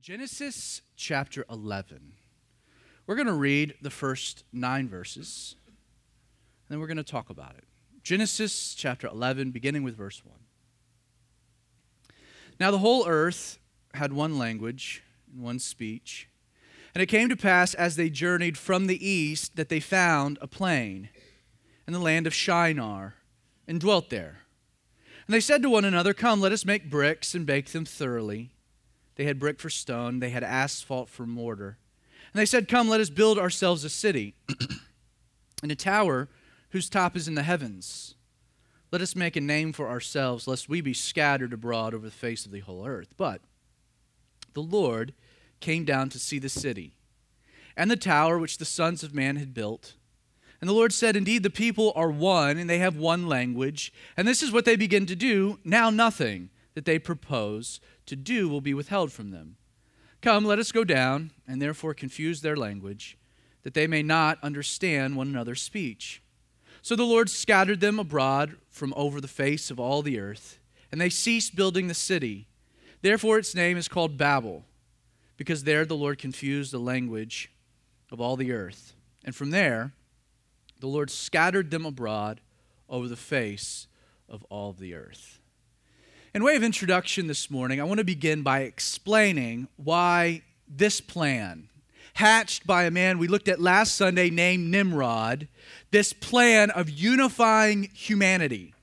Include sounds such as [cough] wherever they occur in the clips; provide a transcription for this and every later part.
Genesis chapter 11. We're going to read the first nine verses, and then we're going to talk about it. Genesis chapter 11, beginning with verse 1. Now the whole earth had one language and one speech. And it came to pass as they journeyed from the east that they found a plain in the land of Shinar and dwelt there. And they said to one another, Come, let us make bricks and bake them thoroughly. They had brick for stone, they had asphalt for mortar. And they said, Come, let us build ourselves a city [clears throat] and a tower whose top is in the heavens. Let us make a name for ourselves, lest we be scattered abroad over the face of the whole earth. But the Lord came down to see the city and the tower which the sons of man had built. And the Lord said, Indeed, the people are one, and they have one language. And this is what they begin to do. Now, nothing that they propose to do will be withheld from them. Come, let us go down, and therefore confuse their language, that they may not understand one another's speech. So the Lord scattered them abroad from over the face of all the earth, and they ceased building the city. Therefore its name is called Babel, because there the Lord confused the language of all the earth. And from there, the Lord scattered them abroad over the face of all the earth. In way of introduction this morning, I want to begin by explaining why this plan, hatched by a man we looked at last Sunday named Nimrod, this plan of unifying humanity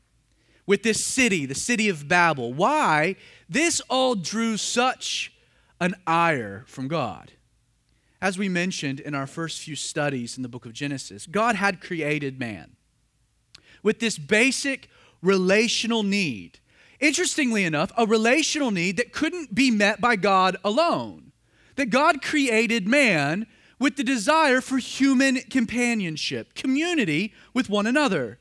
with this city, the city of Babel, why this all drew such an ire from God. As we mentioned in our first few studies in the book of Genesis, God had created man with this basic relational need Interestingly enough, a relational need that couldn't be met by God alone. That God created man with the desire for human companionship, community with one another.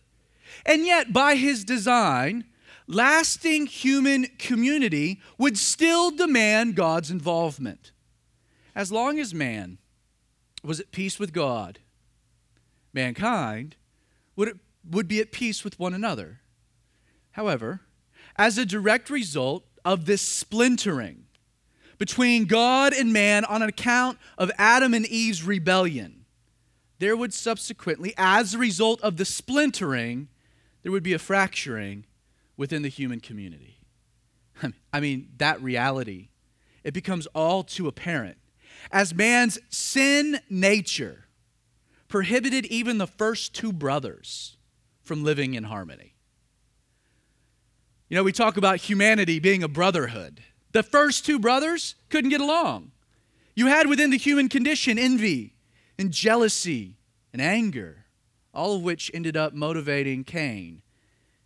And yet, by his design, lasting human community would still demand God's involvement. As long as man was at peace with God, mankind would, would be at peace with one another. However, as a direct result of this splintering between God and man on account of Adam and Eve's rebellion, there would subsequently, as a result of the splintering, there would be a fracturing within the human community. [laughs] I mean, that reality, it becomes all too apparent as man's sin nature prohibited even the first two brothers from living in harmony. You know, we talk about humanity being a brotherhood. The first two brothers couldn't get along. You had within the human condition envy and jealousy and anger, all of which ended up motivating Cain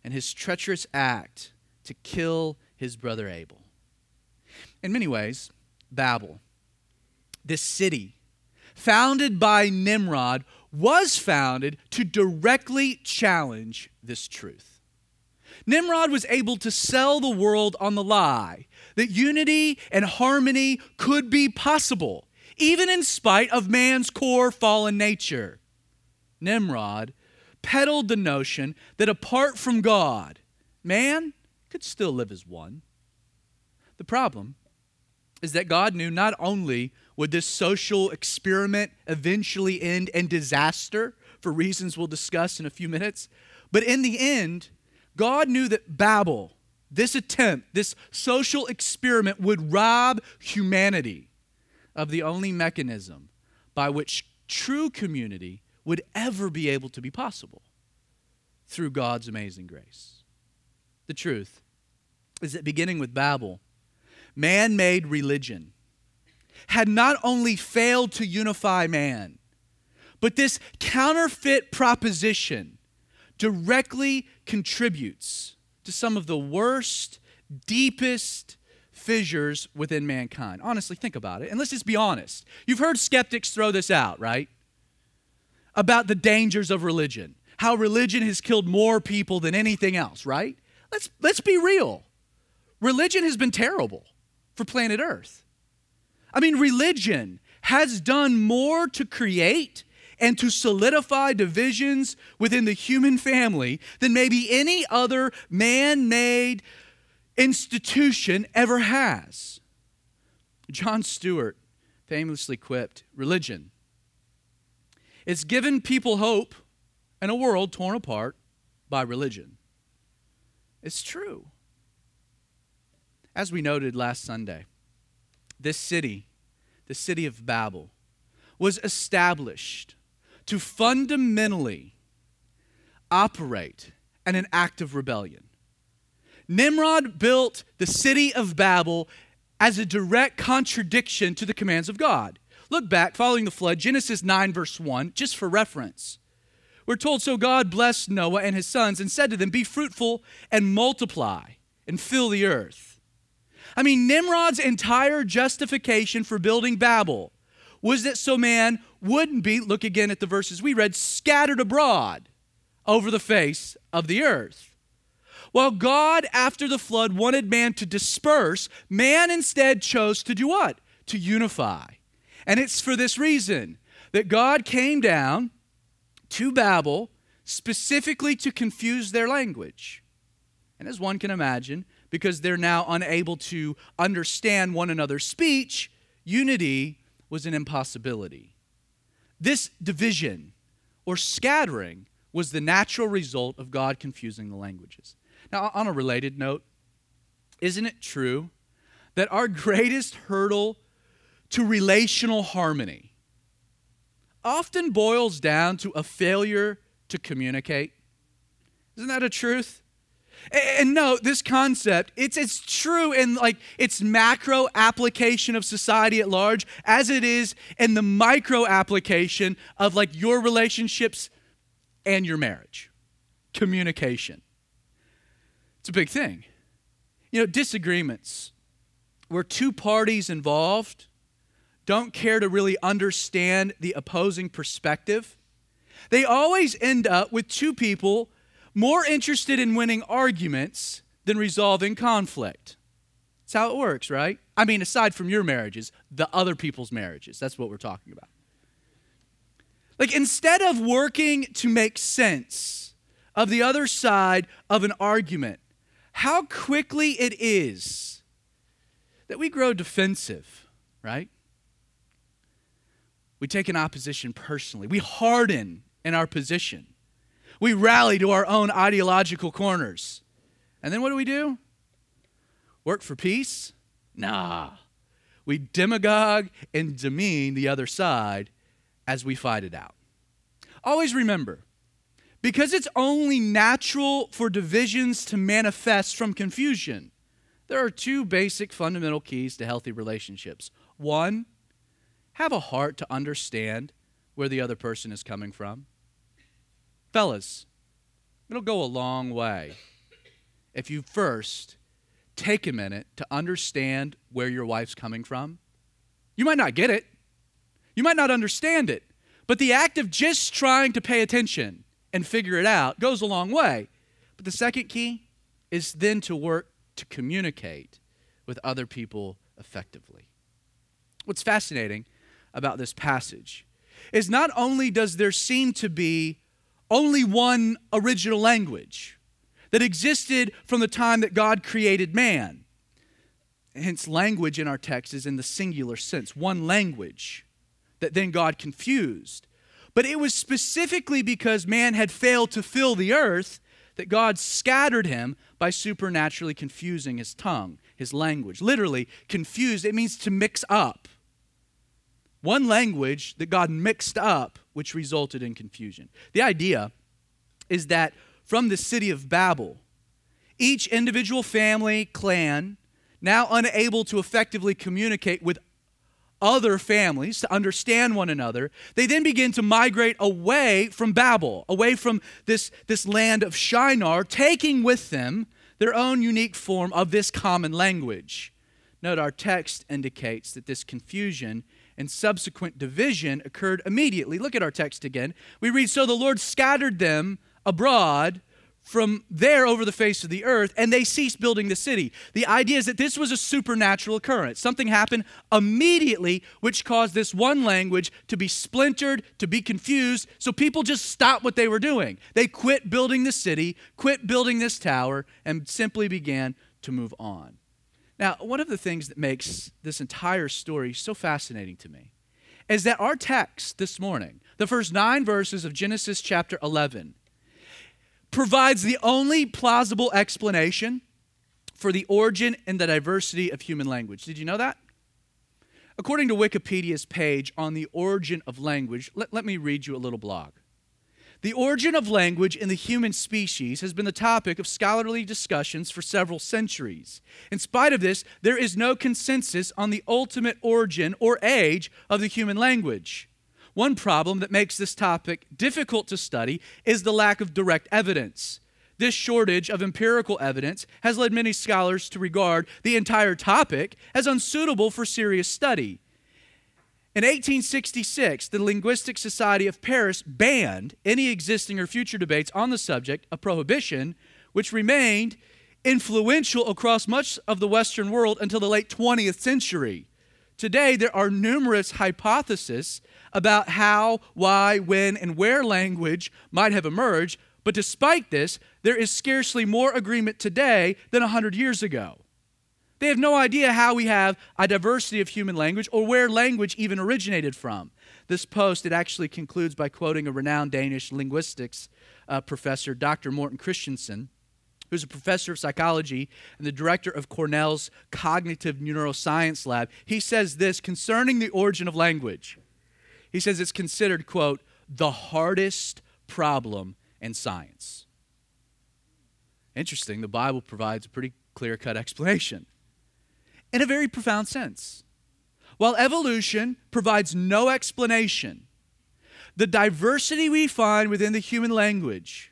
and his treacherous act to kill his brother Abel. In many ways, Babel, this city, founded by Nimrod, was founded to directly challenge this truth. Nimrod was able to sell the world on the lie that unity and harmony could be possible, even in spite of man's core fallen nature. Nimrod peddled the notion that apart from God, man could still live as one. The problem is that God knew not only would this social experiment eventually end in disaster, for reasons we'll discuss in a few minutes, but in the end, God knew that Babel, this attempt, this social experiment, would rob humanity of the only mechanism by which true community would ever be able to be possible through God's amazing grace. The truth is that beginning with Babel, man made religion had not only failed to unify man, but this counterfeit proposition directly contributes to some of the worst, deepest fissures within mankind. Honestly, think about it. And let's just be honest. You've heard skeptics throw this out, right? About the dangers of religion, how religion has killed more people than anything else, right? Let's, let's be real. Religion has been terrible for planet Earth. I mean, religion has done more to create and to solidify divisions within the human family than maybe any other man made institution ever has. Jon Stewart famously quipped religion. It's given people hope in a world torn apart by religion. It's true. As we noted last Sunday, this city, the city of Babel, was established to fundamentally operate in an act of rebellion. Nimrod built the city of Babel as a direct contradiction to the commands of God. Look back, following the flood, Genesis 9, verse 1, just for reference. We're told, So God blessed Noah and his sons and said to them, Be fruitful and multiply and fill the earth. I mean, Nimrod's entire justification for building Babel was that so man wouldn't be, look again at the verses we read, scattered abroad over the face of the earth. While God, after the flood, wanted man to disperse, man instead chose to do what? To unify. And it's for this reason that God came down to Babel specifically to confuse their language. And as one can imagine, because they're now unable to understand one another's speech, unity was an impossibility. This division or scattering was the natural result of God confusing the languages. Now, on a related note, isn't it true that our greatest hurdle to relational harmony often boils down to a failure to communicate? Isn't that a truth? And note this concept, it's it's true in like its macro application of society at large as it is in the micro application of like your relationships and your marriage. Communication. It's a big thing. You know, disagreements where two parties involved don't care to really understand the opposing perspective. They always end up with two people more interested in winning arguments than resolving conflict. That's how it works, right? I mean, aside from your marriages, the other people's marriages. That's what we're talking about. Like, instead of working to make sense of the other side of an argument, how quickly it is that we grow defensive, right? We take an opposition personally, we harden in our position. We rally to our own ideological corners. And then what do we do? Work for peace? Nah. We demagogue and demean the other side as we fight it out. Always remember, because it's only natural for divisions to manifest from confusion, there are two basic fundamental keys to healthy relationships. One, have a heart to understand where the other person is coming from. Fellas, it'll go a long way if you first take a minute to understand where your wife's coming from. You might not get it, you might not understand it, but the act of just trying to pay attention and figure it out goes a long way. But the second key is then to work to communicate with other people effectively. What's fascinating about this passage is not only does there seem to be only one original language that existed from the time that God created man. Hence, language in our text is in the singular sense, one language that then God confused. But it was specifically because man had failed to fill the earth that God scattered him by supernaturally confusing his tongue, his language. Literally, confused, it means to mix up. One language that God mixed up, which resulted in confusion. The idea is that from the city of Babel, each individual family, clan, now unable to effectively communicate with other families to understand one another, they then begin to migrate away from Babel, away from this, this land of Shinar, taking with them their own unique form of this common language. Note our text indicates that this confusion and subsequent division occurred immediately. Look at our text again. We read So the Lord scattered them abroad from there over the face of the earth, and they ceased building the city. The idea is that this was a supernatural occurrence. Something happened immediately, which caused this one language to be splintered, to be confused. So people just stopped what they were doing. They quit building the city, quit building this tower, and simply began to move on. Now, one of the things that makes this entire story so fascinating to me is that our text this morning, the first nine verses of Genesis chapter 11, provides the only plausible explanation for the origin and the diversity of human language. Did you know that? According to Wikipedia's page on the origin of language, let, let me read you a little blog. The origin of language in the human species has been the topic of scholarly discussions for several centuries. In spite of this, there is no consensus on the ultimate origin or age of the human language. One problem that makes this topic difficult to study is the lack of direct evidence. This shortage of empirical evidence has led many scholars to regard the entire topic as unsuitable for serious study. In 1866, the Linguistic Society of Paris banned any existing or future debates on the subject, a prohibition which remained influential across much of the Western world until the late 20th century. Today, there are numerous hypotheses about how, why, when, and where language might have emerged, but despite this, there is scarcely more agreement today than 100 years ago. They have no idea how we have a diversity of human language or where language even originated from. This post, it actually concludes by quoting a renowned Danish linguistics uh, professor, Dr. Morten Christiansen, who's a professor of psychology and the director of Cornell's Cognitive Neuroscience Lab. He says this concerning the origin of language. He says it's considered, quote, the hardest problem in science. Interesting, the Bible provides a pretty clear cut explanation in a very profound sense. While evolution provides no explanation, the diversity we find within the human language,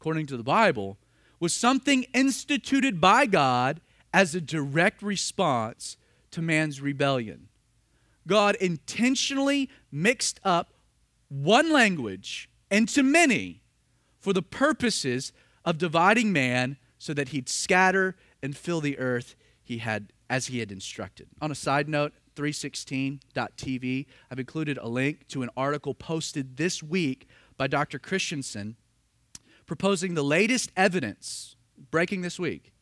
according to the Bible, was something instituted by God as a direct response to man's rebellion. God intentionally mixed up one language into many for the purposes of dividing man so that he'd scatter and fill the earth he had as he had instructed. On a side note, 316.tv, I've included a link to an article posted this week by Dr. Christiansen proposing the latest evidence, breaking this week,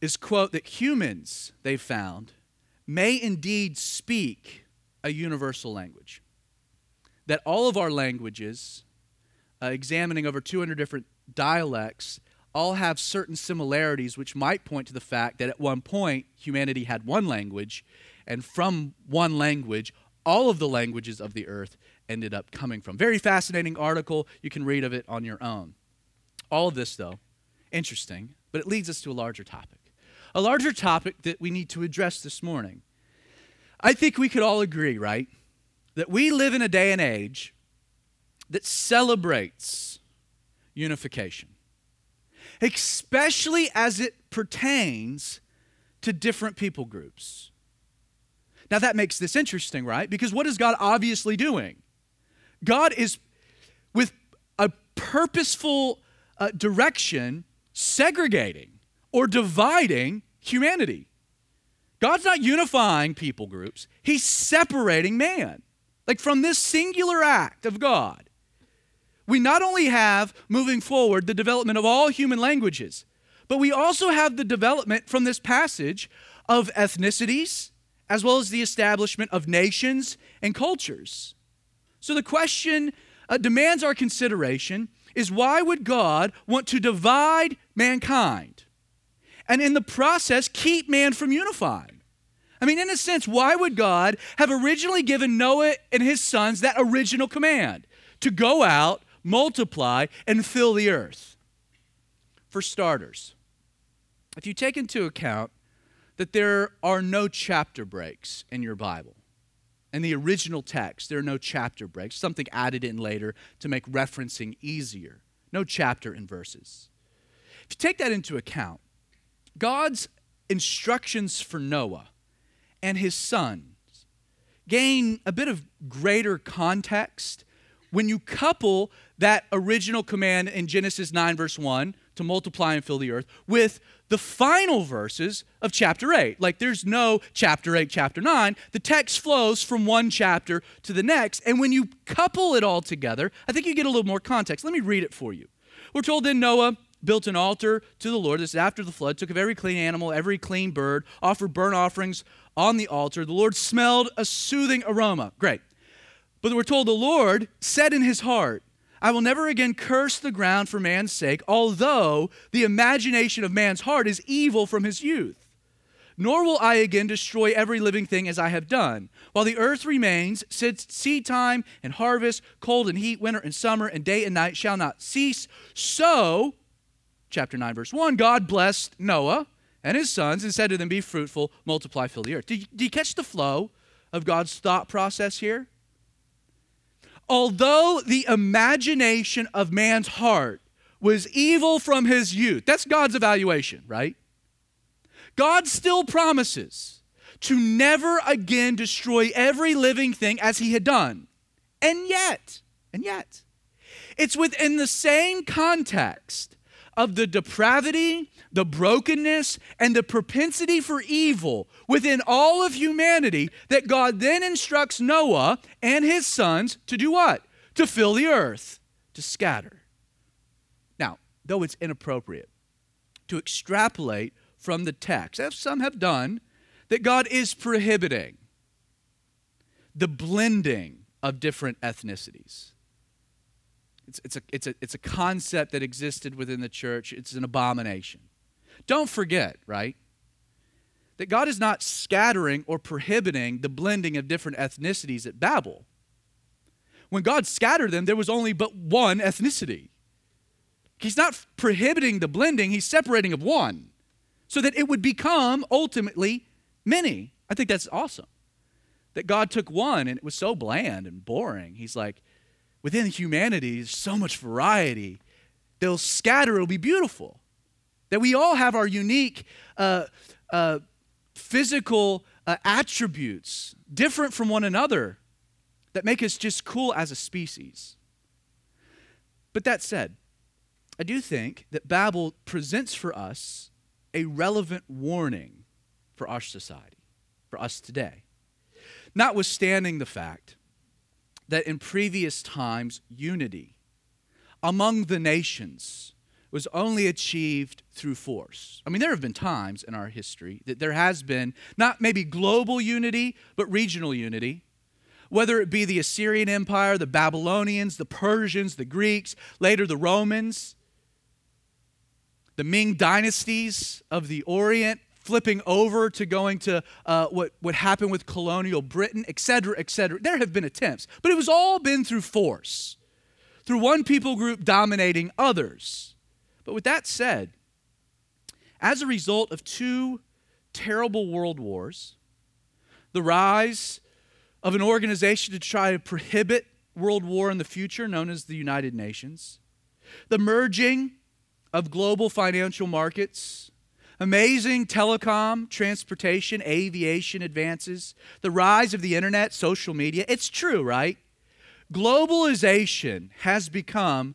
is quote that humans they've found may indeed speak a universal language. That all of our languages, uh, examining over 200 different dialects, all have certain similarities which might point to the fact that at one point humanity had one language, and from one language, all of the languages of the earth ended up coming from. Very fascinating article. You can read of it on your own. All of this, though, interesting, but it leads us to a larger topic. A larger topic that we need to address this morning. I think we could all agree, right, that we live in a day and age that celebrates unification especially as it pertains to different people groups. Now, that makes this interesting, right? Because what is God obviously doing? God is, with a purposeful uh, direction, segregating or dividing humanity. God's not unifying people groups, He's separating man. Like from this singular act of God, we not only have moving forward the development of all human languages, but we also have the development from this passage of ethnicities, as well as the establishment of nations and cultures. So the question uh, demands our consideration is why would God want to divide mankind and in the process keep man from unifying? I mean, in a sense, why would God have originally given Noah and his sons that original command to go out, multiply, and fill the earth. For starters, if you take into account that there are no chapter breaks in your Bible, in the original text, there are no chapter breaks, something added in later to make referencing easier. No chapter and verses. If you take that into account, God's instructions for Noah and his sons gain a bit of greater context when you couple that original command in Genesis 9, verse 1, to multiply and fill the earth, with the final verses of chapter 8. Like there's no chapter 8, chapter 9. The text flows from one chapter to the next. And when you couple it all together, I think you get a little more context. Let me read it for you. We're told then Noah built an altar to the Lord. This is after the flood. Took of every clean animal, every clean bird, offered burnt offerings on the altar. The Lord smelled a soothing aroma. Great. But we're told the Lord said in his heart, I will never again curse the ground for man's sake, although the imagination of man's heart is evil from his youth. Nor will I again destroy every living thing as I have done. While the earth remains, seed time and harvest, cold and heat, winter and summer, and day and night shall not cease. So, chapter 9, verse 1, God blessed Noah and his sons and said to them, Be fruitful, multiply, fill the earth. Do you, do you catch the flow of God's thought process here? Although the imagination of man's heart was evil from his youth, that's God's evaluation, right? God still promises to never again destroy every living thing as he had done. And yet, and yet, it's within the same context of the depravity, the brokenness, and the propensity for evil within all of humanity that God then instructs Noah and his sons to do what? To fill the earth, to scatter. Now, though it's inappropriate to extrapolate from the text, as some have done, that God is prohibiting the blending of different ethnicities. It's, it's, a, it's, a, it's a concept that existed within the church. It's an abomination. Don't forget, right, that God is not scattering or prohibiting the blending of different ethnicities at Babel. When God scattered them, there was only but one ethnicity. He's not prohibiting the blending, he's separating of one so that it would become ultimately many. I think that's awesome. That God took one and it was so bland and boring. He's like, within humanity, there's so much variety. They'll scatter, it'll be beautiful. That we all have our unique uh, uh, physical uh, attributes, different from one another, that make us just cool as a species. But that said, I do think that Babel presents for us a relevant warning for our society, for us today. Notwithstanding the fact that in previous times, unity among the nations was only achieved through force. I mean, there have been times in our history that there has been not maybe global unity, but regional unity. Whether it be the Assyrian Empire, the Babylonians, the Persians, the Greeks, later the Romans, the Ming dynasties of the Orient, flipping over to going to uh, what, what happened with colonial Britain, et cetera, et cetera. There have been attempts, but it was all been through force, through one people group dominating others. But with that said, as a result of two terrible world wars, the rise of an organization to try to prohibit world war in the future, known as the United Nations, the merging of global financial markets, amazing telecom, transportation, aviation advances, the rise of the internet, social media. It's true, right? Globalization has become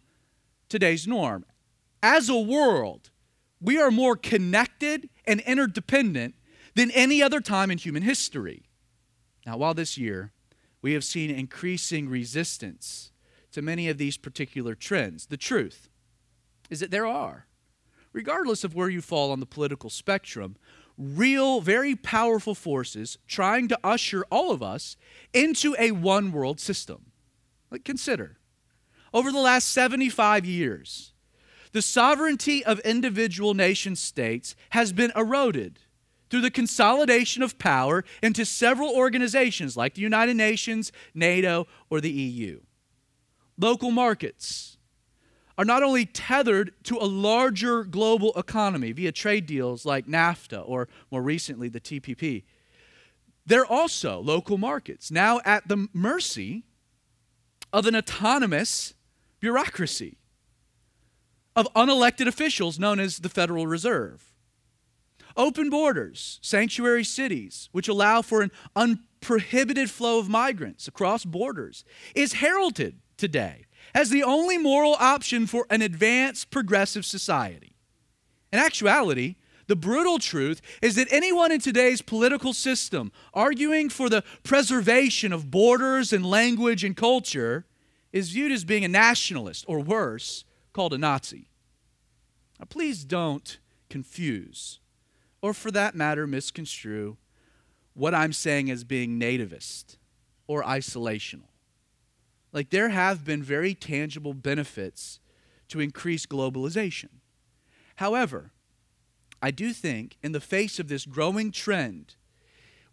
today's norm. As a world, we are more connected and interdependent than any other time in human history. Now, while this year we have seen increasing resistance to many of these particular trends, the truth is that there are, regardless of where you fall on the political spectrum, real, very powerful forces trying to usher all of us into a one world system. Like, consider over the last 75 years, the sovereignty of individual nation states has been eroded through the consolidation of power into several organizations like the United Nations, NATO, or the EU. Local markets, are not only tethered to a larger global economy via trade deals like NAFTA or more recently the TPP, they're also local markets, now at the mercy of an autonomous bureaucracy of unelected officials known as the Federal Reserve. Open borders, sanctuary cities, which allow for an unprohibited flow of migrants across borders, is heralded today as the only moral option for an advanced progressive society. In actuality, the brutal truth is that anyone in today's political system arguing for the preservation of borders and language and culture is viewed as being a nationalist, or worse, called a Nazi. Now, please don't confuse, or for that matter, misconstrue what I'm saying as being nativist or isolational. Like, there have been very tangible benefits to increase globalization. However, I do think, in the face of this growing trend,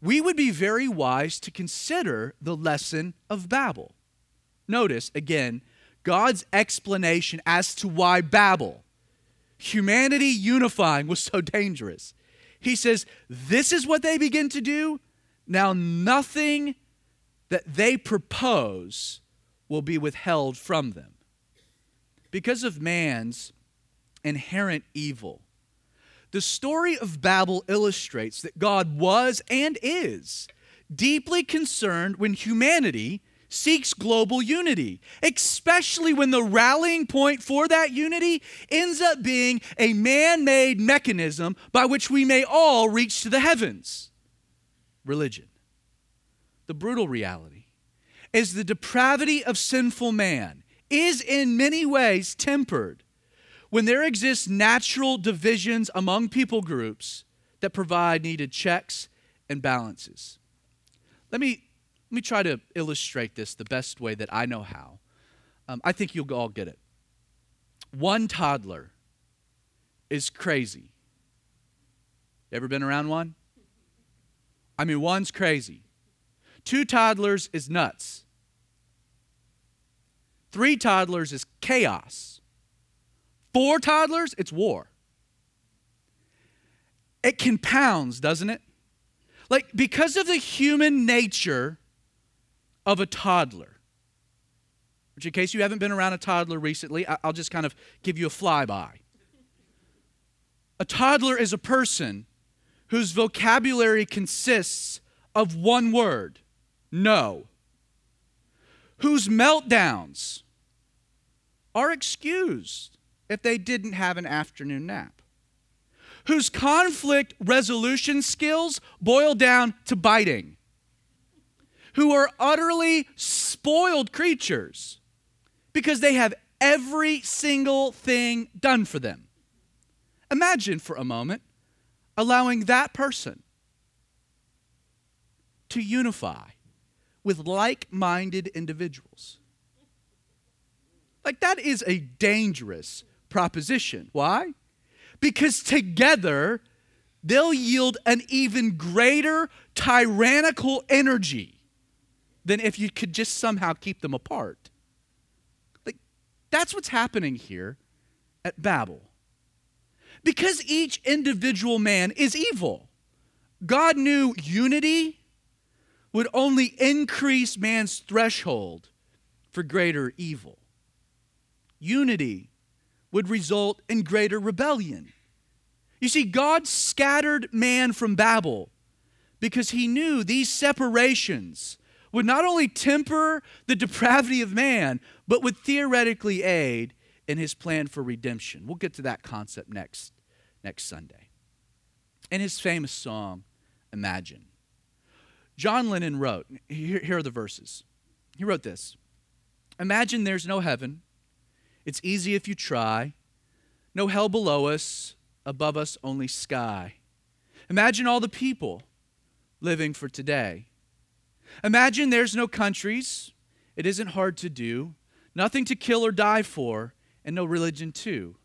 we would be very wise to consider the lesson of Babel. Notice, again, God's explanation as to why Babel, humanity unifying, was so dangerous. He says, This is what they begin to do. Now, nothing that they propose will be withheld from them. Because of man's inherent evil, the story of Babel illustrates that God was and is deeply concerned when humanity seeks global unity, especially when the rallying point for that unity ends up being a man made mechanism by which we may all reach to the heavens religion. The brutal reality is the depravity of sinful man is in many ways tempered when there exist natural divisions among people groups that provide needed checks and balances. Let me, me try to illustrate this the best way that I know how. Um, I think you'll all get it. One toddler is crazy. ever been around one? I mean, one's crazy. Two toddlers is nuts. Three toddlers is chaos. Four toddlers, it's war. It compounds, doesn't it? Like, because of the human nature of a toddler, which, in case you haven't been around a toddler recently, I'll just kind of give you a flyby. A toddler is a person whose vocabulary consists of one word no, whose meltdowns are excused if they didn't have an afternoon nap, whose conflict resolution skills boil down to biting, who are utterly spoiled creatures because they have every single thing done for them. Imagine for a moment allowing that person to unify with like minded individuals. Like, that is a dangerous proposition. Why? Because together they'll yield an even greater tyrannical energy than if you could just somehow keep them apart. Like, that's what's happening here at Babel. Because each individual man is evil, God knew unity would only increase man's threshold for greater evil. Unity would result in greater rebellion. You see, God scattered man from Babel because he knew these separations would not only temper the depravity of man, but would theoretically aid in his plan for redemption. We'll get to that concept next, next Sunday. In his famous song, Imagine, John Lennon wrote, here, here are the verses. He wrote this Imagine there's no heaven it's easy if you try. No hell below us, above us only sky. Imagine all the people living for today. Imagine there's no countries. It isn't hard to do. Nothing to kill or die for, and no religion too.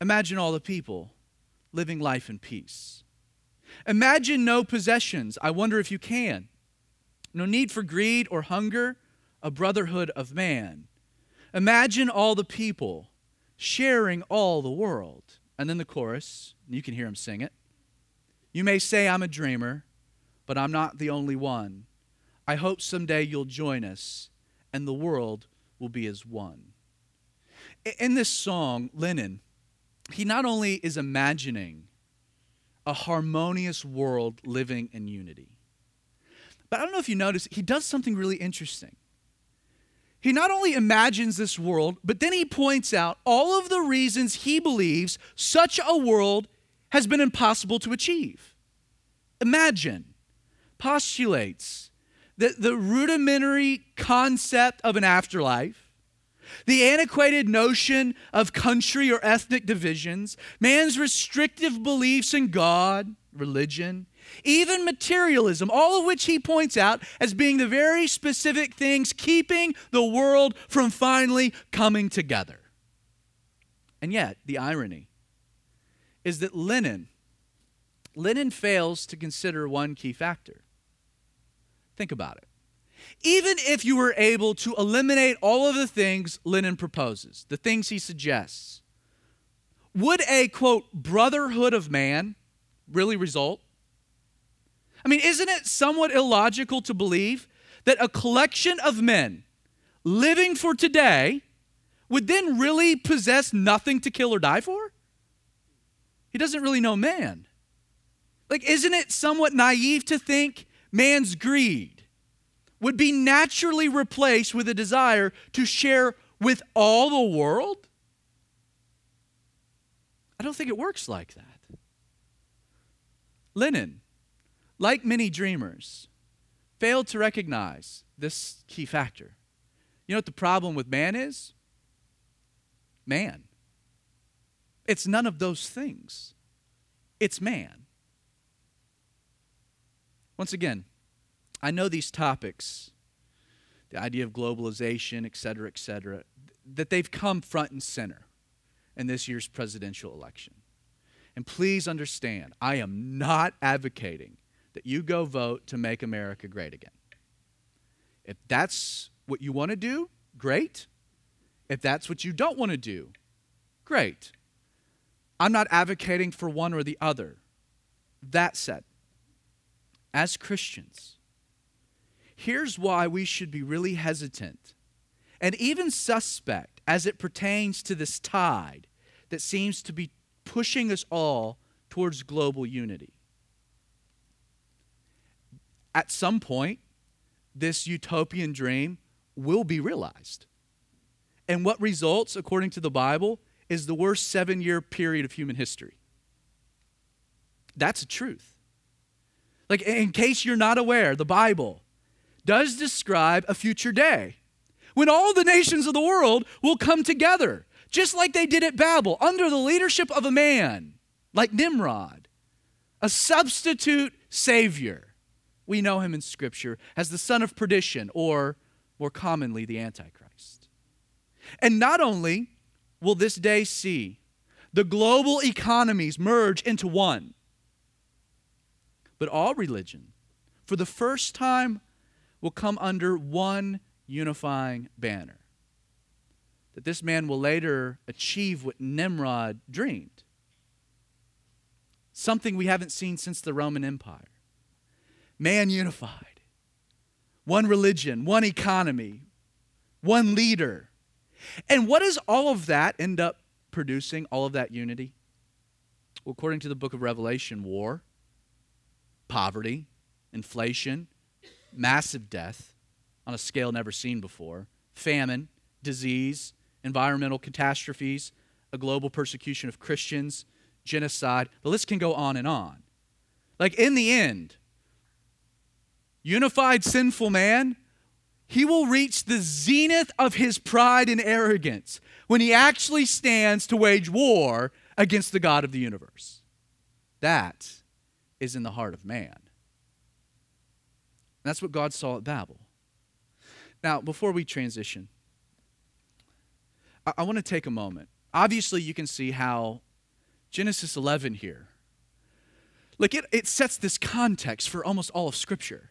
Imagine all the people living life in peace. Imagine no possessions. I wonder if you can. No need for greed or hunger, a brotherhood of man. Imagine all the people sharing all the world. And then the chorus, you can hear him sing it. You may say I'm a dreamer, but I'm not the only one. I hope someday you'll join us and the world will be as one. In this song, Lennon, he not only is imagining a harmonious world living in unity, but I don't know if you notice, he does something really interesting he not only imagines this world, but then he points out all of the reasons he believes such a world has been impossible to achieve. Imagine, postulates that the rudimentary concept of an afterlife, the antiquated notion of country or ethnic divisions, man's restrictive beliefs in God, religion, even materialism, all of which he points out as being the very specific things keeping the world from finally coming together. And yet, the irony is that Lennon, Lennon fails to consider one key factor. Think about it. Even if you were able to eliminate all of the things Lennon proposes, the things he suggests, would a quote brotherhood of man really result? I mean, isn't it somewhat illogical to believe that a collection of men living for today would then really possess nothing to kill or die for? He doesn't really know man. Like, isn't it somewhat naive to think man's greed would be naturally replaced with a desire to share with all the world? I don't think it works like that. Lennon like many dreamers, failed to recognize this key factor. You know what the problem with man is? Man. It's none of those things, it's man. Once again, I know these topics, the idea of globalization, et cetera, et cetera, that they've come front and center in this year's presidential election. And please understand, I am not advocating that you go vote to make America great again. If that's what you want to do, great. If that's what you don't want to do, great. I'm not advocating for one or the other. That said, as Christians, here's why we should be really hesitant and even suspect as it pertains to this tide that seems to be pushing us all towards global unity at some point, this utopian dream will be realized. And what results, according to the Bible, is the worst seven year period of human history. That's a truth. Like, in case you're not aware, the Bible does describe a future day when all the nations of the world will come together, just like they did at Babel, under the leadership of a man like Nimrod, a substitute savior we know him in Scripture as the son of perdition, or more commonly, the Antichrist. And not only will this day see the global economies merge into one, but all religion, for the first time, will come under one unifying banner. That this man will later achieve what Nimrod dreamed something we haven't seen since the Roman Empire man unified, one religion, one economy, one leader. And what does all of that end up producing, all of that unity? Well, according to the book of Revelation, war, poverty, inflation, massive death on a scale never seen before, famine, disease, environmental catastrophes, a global persecution of Christians, genocide. The list can go on and on. Like, in the end, unified sinful man, he will reach the zenith of his pride and arrogance when he actually stands to wage war against the God of the universe. That is in the heart of man. That's what God saw at Babel. Now, before we transition, I, I want to take a moment. Obviously, you can see how Genesis 11 here, like it, it sets this context for almost all of Scripture.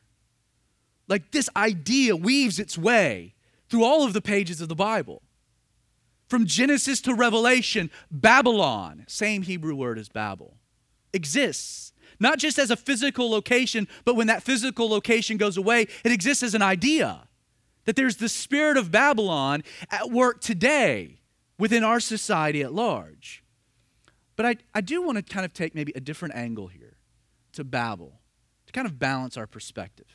Like this idea weaves its way through all of the pages of the Bible. From Genesis to Revelation, Babylon, same Hebrew word as Babel, exists. Not just as a physical location, but when that physical location goes away, it exists as an idea. That there's the spirit of Babylon at work today within our society at large. But I, I do want to kind of take maybe a different angle here to Babel to kind of balance our perspective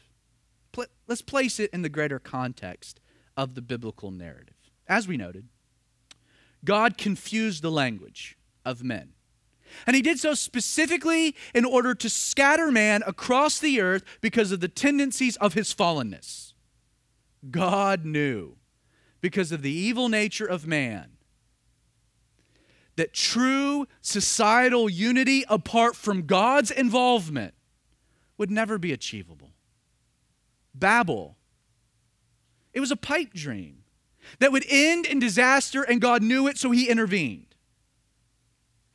let's place it in the greater context of the biblical narrative. As we noted, God confused the language of men. And he did so specifically in order to scatter man across the earth because of the tendencies of his fallenness. God knew because of the evil nature of man that true societal unity apart from God's involvement would never be achievable. Babel, it was a pipe dream that would end in disaster, and God knew it, so He intervened.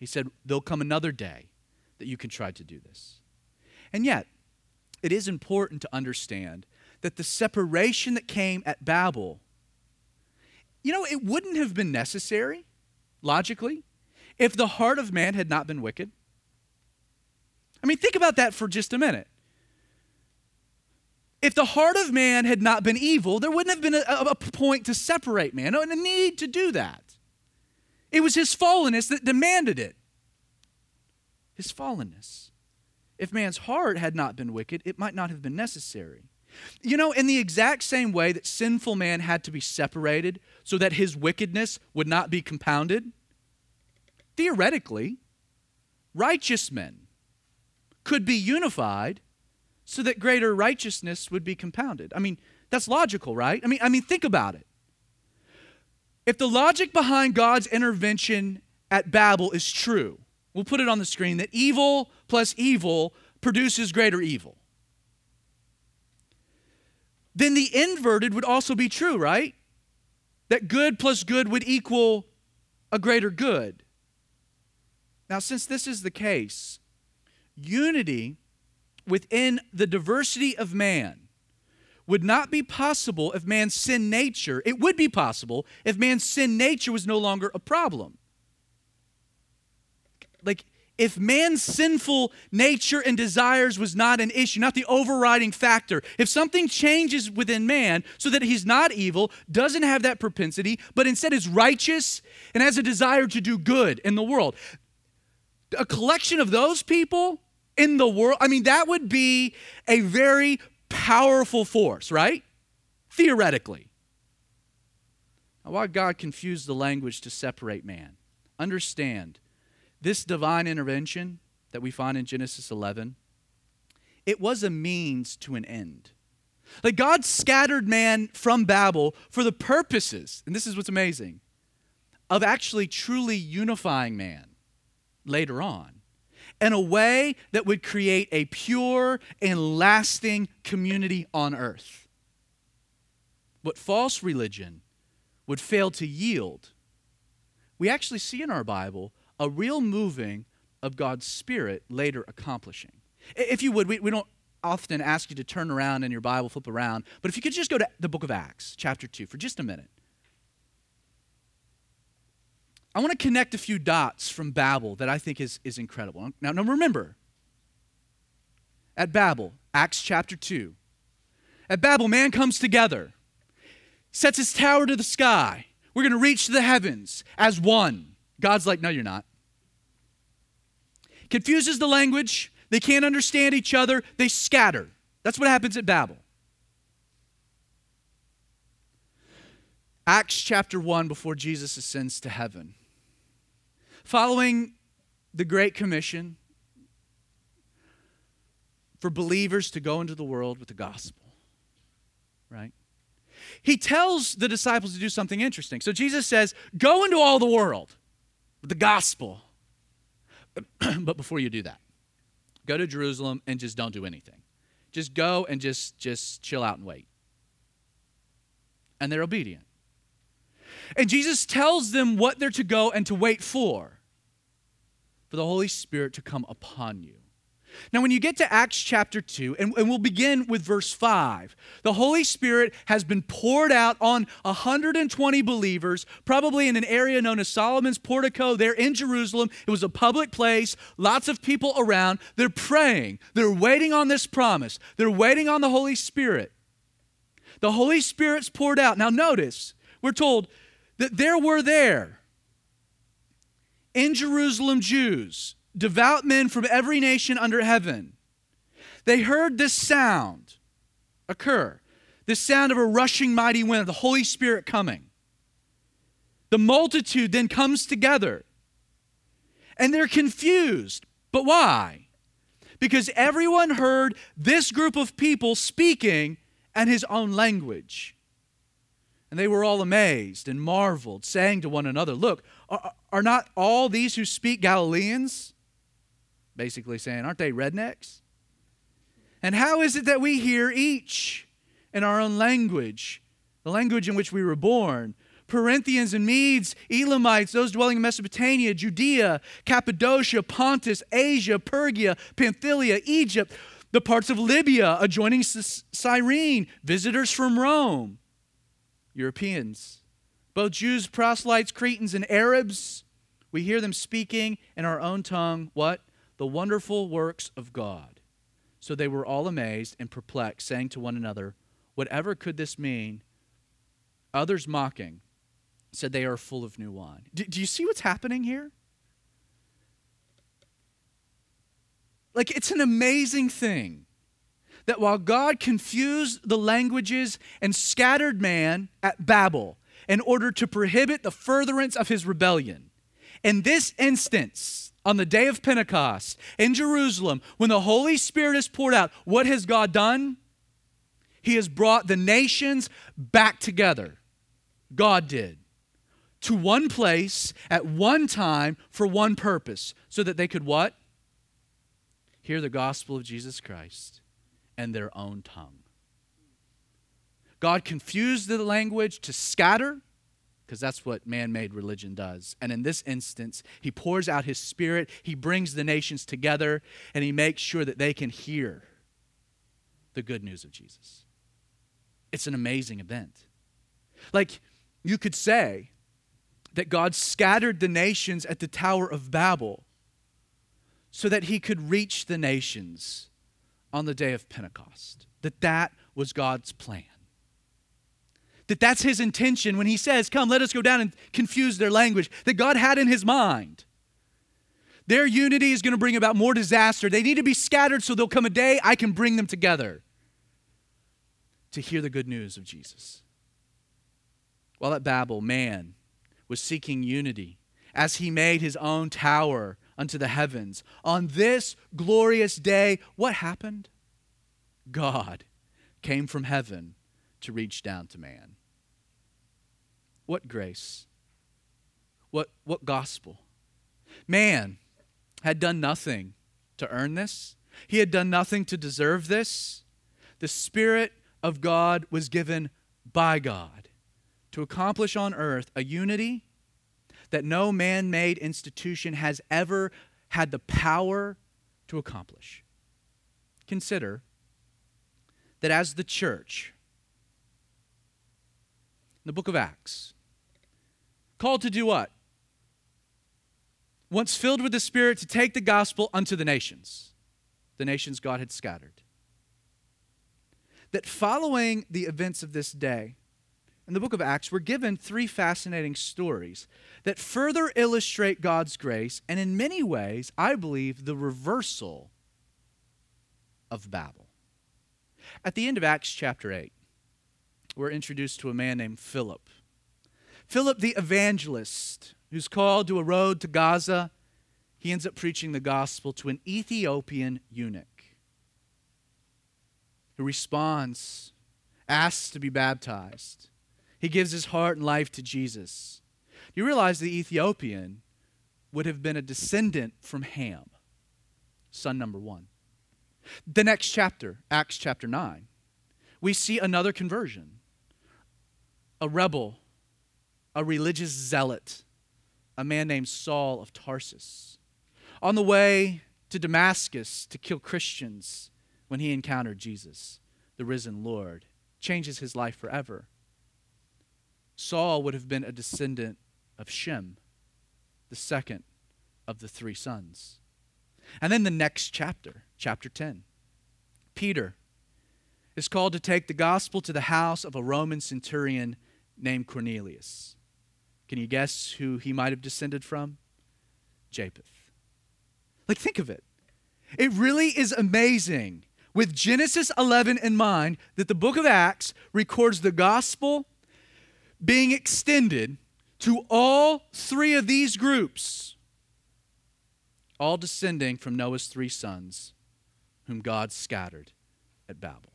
He said, There'll come another day that you can try to do this. And yet, it is important to understand that the separation that came at Babel, you know, it wouldn't have been necessary, logically, if the heart of man had not been wicked. I mean, think about that for just a minute. If the heart of man had not been evil, there wouldn't have been a, a point to separate man, a need to do that. It was his fallenness that demanded it. His fallenness. If man's heart had not been wicked, it might not have been necessary. You know, in the exact same way that sinful man had to be separated so that his wickedness would not be compounded, theoretically, righteous men could be unified so that greater righteousness would be compounded. I mean, that's logical, right? I mean, I mean think about it. If the logic behind God's intervention at Babel is true, we'll put it on the screen that evil plus evil produces greater evil. Then the inverted would also be true, right? That good plus good would equal a greater good. Now, since this is the case, unity within the diversity of man would not be possible if man's sin nature, it would be possible if man's sin nature was no longer a problem. Like, if man's sinful nature and desires was not an issue, not the overriding factor, if something changes within man so that he's not evil, doesn't have that propensity, but instead is righteous and has a desire to do good in the world, a collection of those people in the world, I mean, that would be a very powerful force, right? Theoretically. Now, why God confused the language to separate man? Understand, this divine intervention that we find in Genesis 11, it was a means to an end. Like God scattered man from Babel for the purposes, and this is what's amazing, of actually truly unifying man later on in a way that would create a pure and lasting community on earth. What false religion would fail to yield, we actually see in our Bible a real moving of God's Spirit later accomplishing. If you would, we, we don't often ask you to turn around in your Bible, flip around, but if you could just go to the book of Acts, chapter 2, for just a minute. I want to connect a few dots from Babel that I think is, is incredible. Now, now remember, at Babel, Acts chapter 2, at Babel, man comes together, sets his tower to the sky. We're going to reach the heavens as one. God's like, no, you're not. Confuses the language. They can't understand each other. They scatter. That's what happens at Babel. Acts chapter 1, before Jesus ascends to heaven. Following the Great Commission for believers to go into the world with the gospel, right? He tells the disciples to do something interesting. So Jesus says, Go into all the world with the gospel. [clears throat] but before you do that, go to Jerusalem and just don't do anything. Just go and just just chill out and wait. And they're obedient. And Jesus tells them what they're to go and to wait for for the Holy Spirit to come upon you. Now, when you get to Acts chapter 2, and, and, we'll begin with verse 5, the Holy Spirit has been poured out on 120 believers, probably in an area known as Solomon's portico there in Jerusalem. It was a public place, lots of people around. They're praying, they're waiting on this promise, they're waiting on the Holy Spirit. The Holy Spirit's poured out. Now, notice, we're told that there were there in Jerusalem Jews, devout men from every nation under heaven. They heard this sound occur the sound of a rushing mighty wind, of the Holy Spirit coming. The multitude then comes together and they're confused. But why? Because everyone heard this group of people speaking and his own language. And they were all amazed and marveled, saying to one another, Look, are, are not all these who speak Galileans? Basically saying, Aren't they rednecks? And how is it that we hear each in our own language, the language in which we were born? Parthians and Medes, Elamites, those dwelling in Mesopotamia, Judea, Cappadocia, Pontus, Asia, Phrygia, Pamphylia, Egypt, the parts of Libya adjoining Cyrene, visitors from Rome, Europeans, both Jews, proselytes, Cretans, and Arabs. We hear them speaking in our own tongue what? The wonderful works of God. So they were all amazed and perplexed, saying to one another, Whatever could this mean? Others mocking said they are full of new wine. Do, do you see what's happening here? Like, it's an amazing thing that while God confused the languages and scattered man at Babel in order to prohibit the furtherance of his rebellion, in this instance, on the day of Pentecost in Jerusalem, when the Holy Spirit is poured out, what has God done? He has brought the nations back together. God did to one place at one time for one purpose so that they could what? Hear the gospel of Jesus Christ and their own tongue. God confused the language to scatter because that's what man made religion does. And in this instance, he pours out his spirit, he brings the nations together, and he makes sure that they can hear the good news of Jesus. It's an amazing event. Like, you could say that God scattered the nations at the Tower of Babel so that he could reach the nations on the day of Pentecost. That that was God's plan. That that's his intention when he says, "Come, let us go down and confuse their language." That God had in his mind. Their unity is going to bring about more disaster. They need to be scattered so there'll come a day I can bring them together to hear the good news of Jesus. While at Babel, man was seeking unity as he made his own tower unto the heavens. On this glorious day, what happened? God came from heaven to reach down to man. What grace? What, what gospel? Man had done nothing to earn this, he had done nothing to deserve this. The Spirit of God was given by God to accomplish on earth a unity that no man made institution has ever had the power to accomplish. Consider that as the church, in the book of Acts, called to do what? Once filled with the Spirit, to take the gospel unto the nations, the nations God had scattered. That following the events of this day, in the book of Acts, we're given three fascinating stories that further illustrate God's grace, and in many ways, I believe, the reversal of Babel. At the end of Acts chapter 8, we're introduced to a man named Philip. Philip the evangelist, who's called to a road to Gaza, he ends up preaching the gospel to an Ethiopian eunuch who responds, asks to be baptized. He gives his heart and life to Jesus. You realize the Ethiopian would have been a descendant from Ham, son number one. The next chapter, Acts chapter 9, we see another conversion. A rebel, a religious zealot, a man named Saul of Tarsus. On the way to Damascus to kill Christians when he encountered Jesus, the risen Lord, changes his life forever. Saul would have been a descendant of Shem, the second of the three sons. And then the next chapter, chapter 10, Peter is called to take the gospel to the house of a Roman centurion named Cornelius. Can you guess who he might have descended from? Japheth. Like, think of it. It really is amazing, with Genesis 11 in mind, that the book of Acts records the gospel being extended to all three of these groups, all descending from Noah's three sons, whom God scattered at Babel.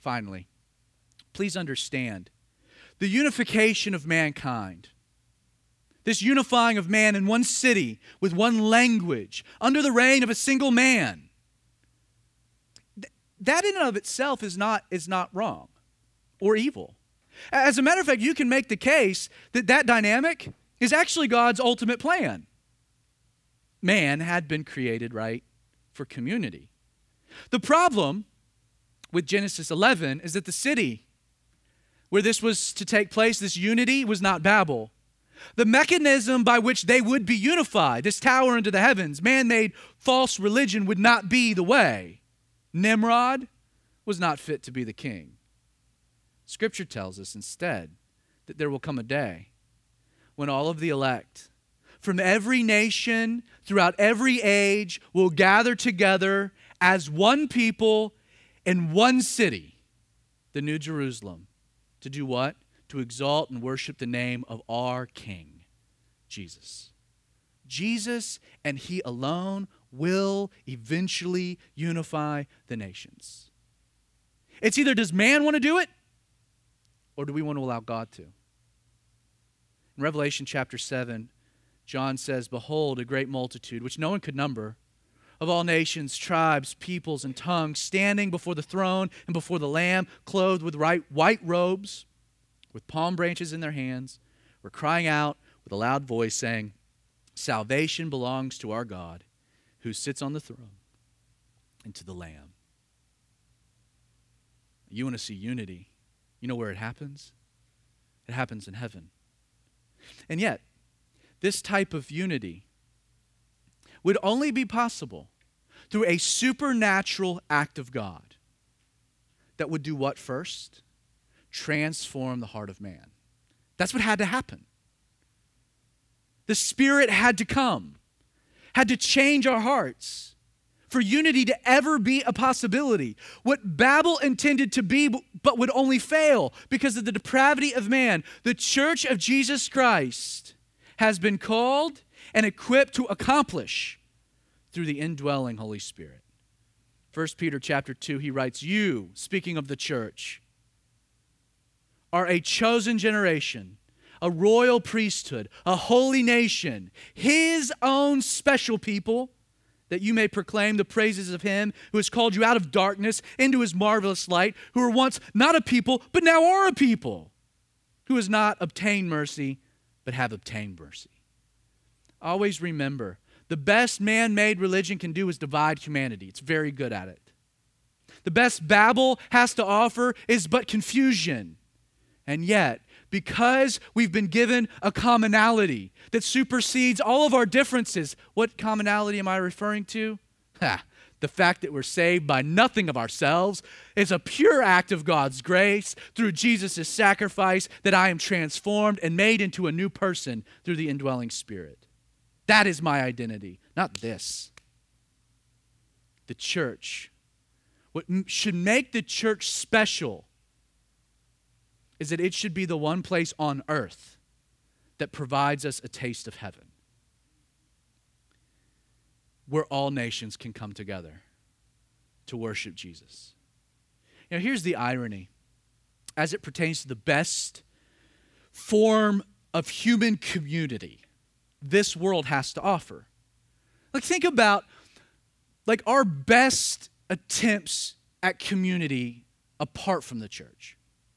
Finally, please understand the unification of mankind, this unifying of man in one city with one language under the reign of a single man, that in and of itself is not, is not wrong or evil. As a matter of fact, you can make the case that that dynamic is actually God's ultimate plan. Man had been created, right, for community. The problem with Genesis 11 is that the city where this was to take place, this unity, was not Babel. The mechanism by which they would be unified, this tower into the heavens, man made false religion, would not be the way. Nimrod was not fit to be the king. Scripture tells us instead that there will come a day when all of the elect from every nation throughout every age will gather together as one people in one city, the New Jerusalem, to do what? To exalt and worship the name of our King, Jesus. Jesus and He alone will eventually unify the nations. It's either does man want to do it or do we want to allow God to? In Revelation chapter 7, John says, Behold, a great multitude, which no one could number, of all nations, tribes, peoples, and tongues, standing before the throne and before the Lamb, clothed with white robes, with palm branches in their hands, were crying out with a loud voice, saying, Salvation belongs to our God, who sits on the throne, and to the Lamb. You want to see unity you know where it happens? It happens in heaven. And yet, this type of unity would only be possible through a supernatural act of God that would do what first? Transform the heart of man. That's what had to happen. The Spirit had to come, had to change our hearts for unity to ever be a possibility. What Babel intended to be, but would only fail because of the depravity of man, the church of Jesus Christ has been called and equipped to accomplish through the indwelling Holy Spirit. 1 Peter chapter 2 he writes you speaking of the church are a chosen generation a royal priesthood a holy nation his own special people that you may proclaim the praises of him who has called you out of darkness into his marvelous light, who were once not a people, but now are a people, who has not obtained mercy, but have obtained mercy. Always remember the best man made religion can do is divide humanity, it's very good at it. The best Babel has to offer is but confusion. And yet, because we've been given a commonality that supersedes all of our differences. What commonality am I referring to? Ha, the fact that we're saved by nothing of ourselves is a pure act of God's grace through Jesus' sacrifice that I am transformed and made into a new person through the indwelling Spirit. That is my identity, not this. The church. What should make the church special is that it should be the one place on earth that provides us a taste of heaven, where all nations can come together to worship Jesus. Now, here's the irony as it pertains to the best form of human community this world has to offer. Like, think about like our best attempts at community apart from the church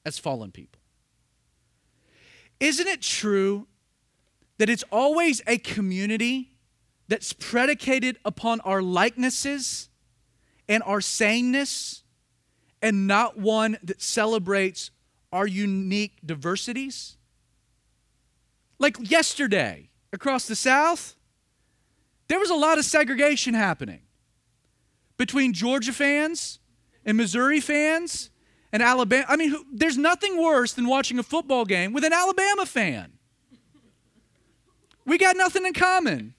as fallen people. Isn't it true that it's always a community that's predicated upon our likenesses and our sameness and not one that celebrates our unique diversities? Like yesterday, across the South, there was a lot of segregation happening between Georgia fans and Missouri fans and Alabama. I mean, there's nothing worse than watching a football game with an Alabama fan. We got nothing in common.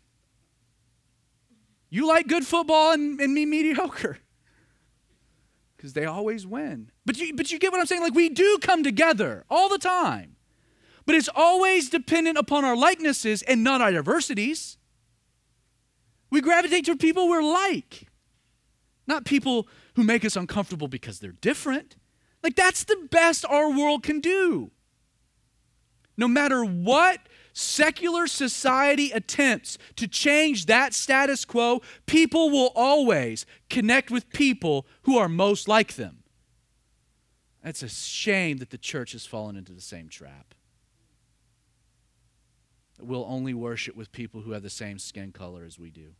You like good football and, and me mediocre. Because they always win. But you, but you get what I'm saying? Like, we do come together all the time. But it's always dependent upon our likenesses and not our diversities. We gravitate to people we're like, not people who make us uncomfortable because they're different. Like, that's the best our world can do. No matter what secular society attempts to change that status quo, people will always connect with people who are most like them. It's a shame that the church has fallen into the same trap. We'll only worship with people who have the same skin color as we do.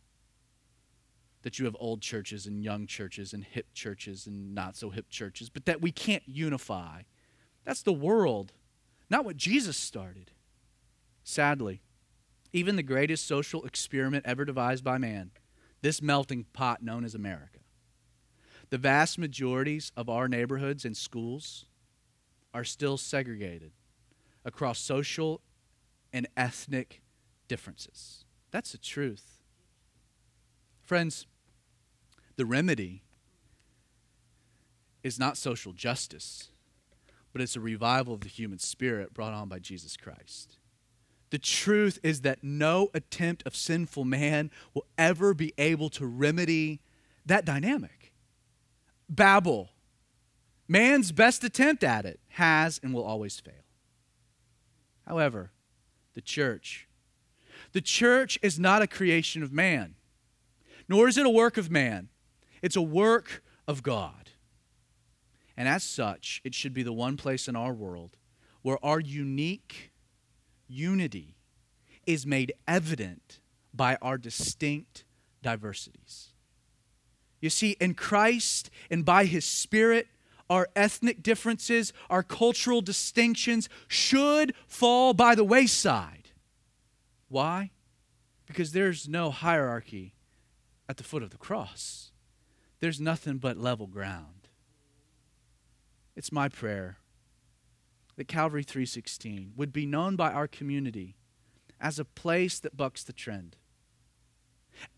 That you have old churches and young churches and hip churches and not so hip churches, but that we can't unify. That's the world, not what Jesus started. Sadly, even the greatest social experiment ever devised by man, this melting pot known as America, the vast majorities of our neighborhoods and schools are still segregated across social and ethnic differences. That's the truth. Friends, the remedy is not social justice, but it's a revival of the human spirit brought on by Jesus Christ. The truth is that no attempt of sinful man will ever be able to remedy that dynamic. Babel, man's best attempt at it, has and will always fail. However, the church, the church is not a creation of man, nor is it a work of man. It's a work of God. And as such, it should be the one place in our world where our unique unity is made evident by our distinct diversities. You see, in Christ and by His Spirit, our ethnic differences, our cultural distinctions should fall by the wayside. Why? Because there's no hierarchy at the foot of the cross, there's nothing but level ground. It's my prayer that Calvary 316 would be known by our community as a place that bucks the trend.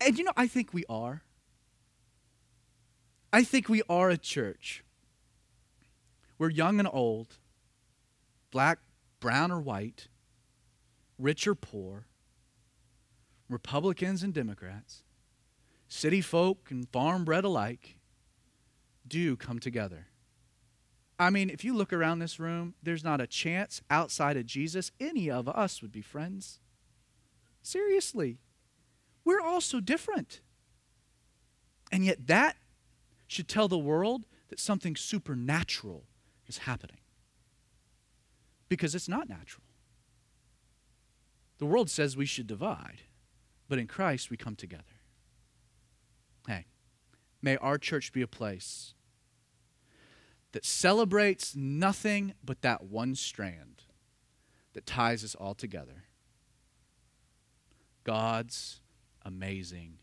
And you know, I think we are. I think we are a church We're young and old, black, brown, or white, rich or poor, Republicans and Democrats, city folk and farm bred alike, do come together. I mean, if you look around this room, there's not a chance outside of Jesus any of us would be friends. Seriously. We're all so different. And yet, that should tell the world that something supernatural is happening. Because it's not natural. The world says we should divide, but in Christ we come together. Hey, may our church be a place that celebrates nothing but that one strand that ties us all together God's amazing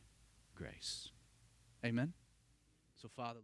grace. Amen. So, Father.